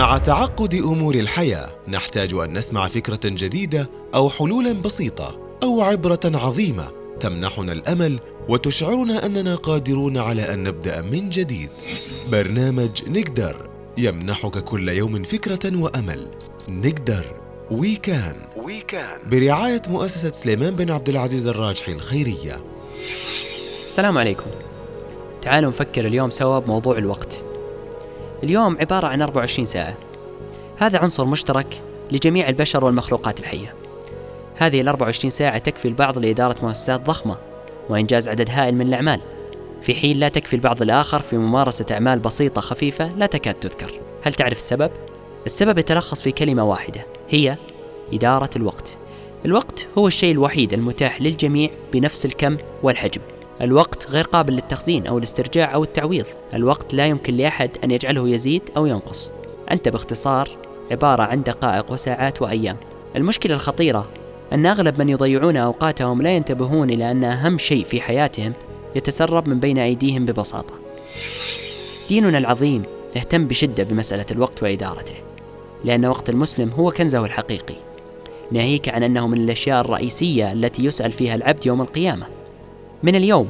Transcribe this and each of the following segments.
مع تعقد أمور الحياة نحتاج أن نسمع فكرة جديدة أو حلولا بسيطة أو عبرة عظيمة تمنحنا الأمل وتشعرنا أننا قادرون على أن نبدأ من جديد. برنامج نقدر يمنحك كل يوم فكرة وأمل. نقدر وي كان وي كان برعاية مؤسسة سليمان بن عبد العزيز الراجحي الخيرية. السلام عليكم. تعالوا نفكر اليوم سوا بموضوع الوقت. اليوم عبارة عن 24 ساعة. هذا عنصر مشترك لجميع البشر والمخلوقات الحية. هذه ال 24 ساعة تكفي البعض لإدارة مؤسسات ضخمة وإنجاز عدد هائل من الأعمال. في حين لا تكفي البعض الآخر في ممارسة أعمال بسيطة خفيفة لا تكاد تذكر. هل تعرف السبب؟ السبب يتلخص في كلمة واحدة هي إدارة الوقت. الوقت هو الشيء الوحيد المتاح للجميع بنفس الكم والحجم. الوقت غير قابل للتخزين أو الاسترجاع أو التعويض. الوقت لا يمكن لأحد أن يجعله يزيد أو ينقص. أنت باختصار عبارة عن دقائق وساعات وأيام. المشكلة الخطيرة أن أغلب من يضيعون أوقاتهم لا ينتبهون إلى أن أهم شيء في حياتهم يتسرب من بين أيديهم ببساطة. ديننا العظيم اهتم بشدة بمسألة الوقت وإدارته لأن وقت المسلم هو كنزه الحقيقي. ناهيك عن أنه من الأشياء الرئيسية التي يسأل فيها العبد يوم القيامة. من اليوم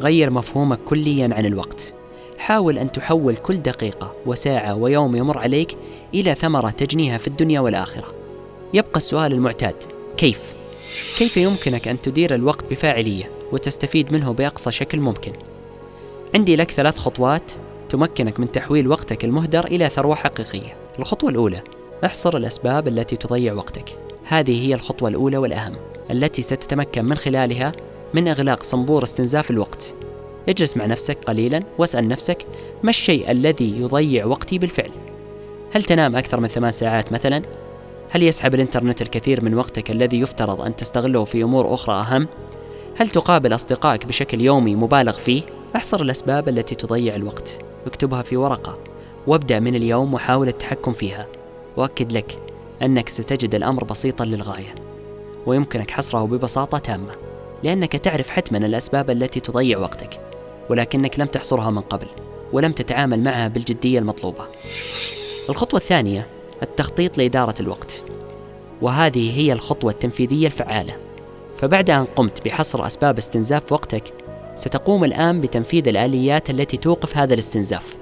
غير مفهومك كليا عن الوقت حاول أن تحول كل دقيقة وساعة ويوم يمر عليك إلى ثمرة تجنيها في الدنيا والآخرة يبقى السؤال المعتاد كيف؟ كيف يمكنك أن تدير الوقت بفاعلية وتستفيد منه بأقصى شكل ممكن؟ عندي لك ثلاث خطوات تمكنك من تحويل وقتك المهدر إلى ثروة حقيقية الخطوة الأولى احصر الأسباب التي تضيع وقتك هذه هي الخطوة الأولى والأهم التي ستتمكن من خلالها من إغلاق صنبور استنزاف الوقت. اجلس مع نفسك قليلا واسأل نفسك ما الشيء الذي يضيع وقتي بالفعل؟ هل تنام أكثر من ثمان ساعات مثلا؟ هل يسحب الإنترنت الكثير من وقتك الذي يفترض أن تستغله في أمور أخرى أهم؟ هل تقابل أصدقائك بشكل يومي مبالغ فيه؟ أحصر الأسباب التي تضيع الوقت. واكتبها في ورقة. وابدأ من اليوم وحاول التحكم فيها. وأكد لك أنك ستجد الأمر بسيطا للغاية. ويمكنك حصره ببساطة تامة. لأنك تعرف حتما الأسباب التي تضيع وقتك ولكنك لم تحصرها من قبل ولم تتعامل معها بالجدية المطلوبة. الخطوة الثانية التخطيط لإدارة الوقت. وهذه هي الخطوة التنفيذية الفعالة. فبعد أن قمت بحصر أسباب استنزاف وقتك ستقوم الآن بتنفيذ الآليات التي توقف هذا الاستنزاف.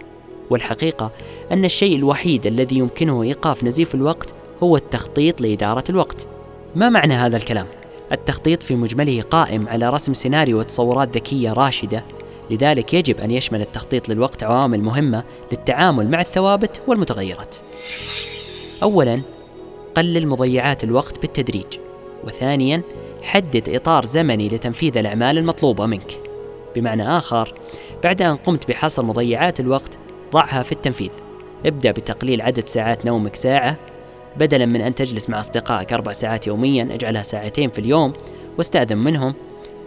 والحقيقة أن الشيء الوحيد الذي يمكنه إيقاف نزيف الوقت هو التخطيط لإدارة الوقت. ما معنى هذا الكلام؟ التخطيط في مجمله قائم على رسم سيناريو وتصورات ذكية راشدة لذلك يجب أن يشمل التخطيط للوقت عوامل مهمة للتعامل مع الثوابت والمتغيرات. أولاً قلل مضيعات الوقت بالتدريج، وثانياً حدد إطار زمني لتنفيذ الأعمال المطلوبة منك. بمعنى آخر، بعد أن قمت بحصر مضيعات الوقت، ضعها في التنفيذ. ابدأ بتقليل عدد ساعات نومك ساعة بدلا من أن تجلس مع أصدقائك أربع ساعات يوميا اجعلها ساعتين في اليوم واستأذن منهم.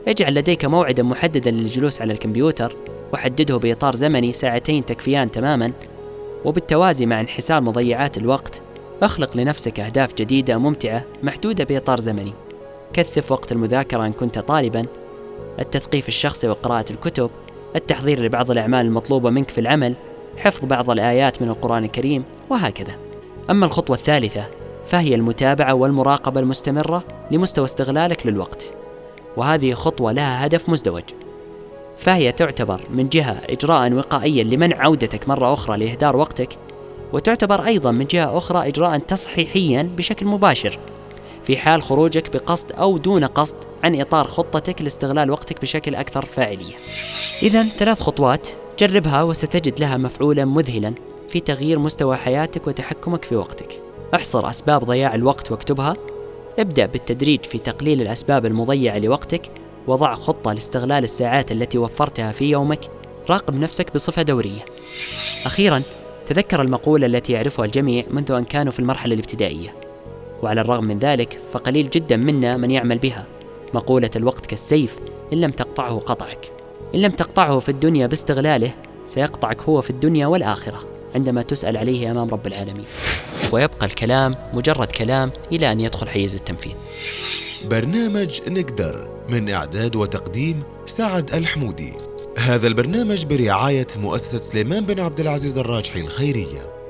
اجعل لديك موعدا محددا للجلوس على الكمبيوتر وحدده بإطار زمني ساعتين تكفيان تماما. وبالتوازي مع انحسار مضيعات الوقت اخلق لنفسك أهداف جديدة ممتعة محدودة بإطار زمني. كثف وقت المذاكرة إن كنت طالبا. التثقيف الشخصي وقراءة الكتب. التحضير لبعض الأعمال المطلوبة منك في العمل. حفظ بعض الآيات من القرآن الكريم وهكذا. أما الخطوة الثالثة فهي المتابعة والمراقبة المستمرة لمستوى استغلالك للوقت. وهذه خطوة لها هدف مزدوج. فهي تعتبر من جهة إجراء وقائيا لمنع عودتك مرة أخرى لإهدار وقتك وتعتبر أيضا من جهة أخرى إجراء تصحيحيا بشكل مباشر في حال خروجك بقصد أو دون قصد عن إطار خطتك لاستغلال وقتك بشكل أكثر فاعلية. إذا ثلاث خطوات جربها وستجد لها مفعولا مذهلا. في تغيير مستوى حياتك وتحكمك في وقتك. احصر أسباب ضياع الوقت واكتبها. ابدأ بالتدريج في تقليل الأسباب المضيعة لوقتك. وضع خطة لاستغلال الساعات التي وفرتها في يومك. راقب نفسك بصفة دورية. أخيرا تذكر المقولة التي يعرفها الجميع منذ أن كانوا في المرحلة الابتدائية. وعلى الرغم من ذلك فقليل جدا منا من يعمل بها. مقولة الوقت كالسيف إن لم تقطعه قطعك. إن لم تقطعه في الدنيا باستغلاله سيقطعك هو في الدنيا والآخرة. عندما تسأل عليه أمام رب العالمين. ويبقى الكلام مجرد كلام إلى أن يدخل حيز التنفيذ. برنامج نقدر من إعداد وتقديم سعد الحمودي. هذا البرنامج برعاية مؤسسة سليمان بن عبد العزيز الراجحي الخيرية.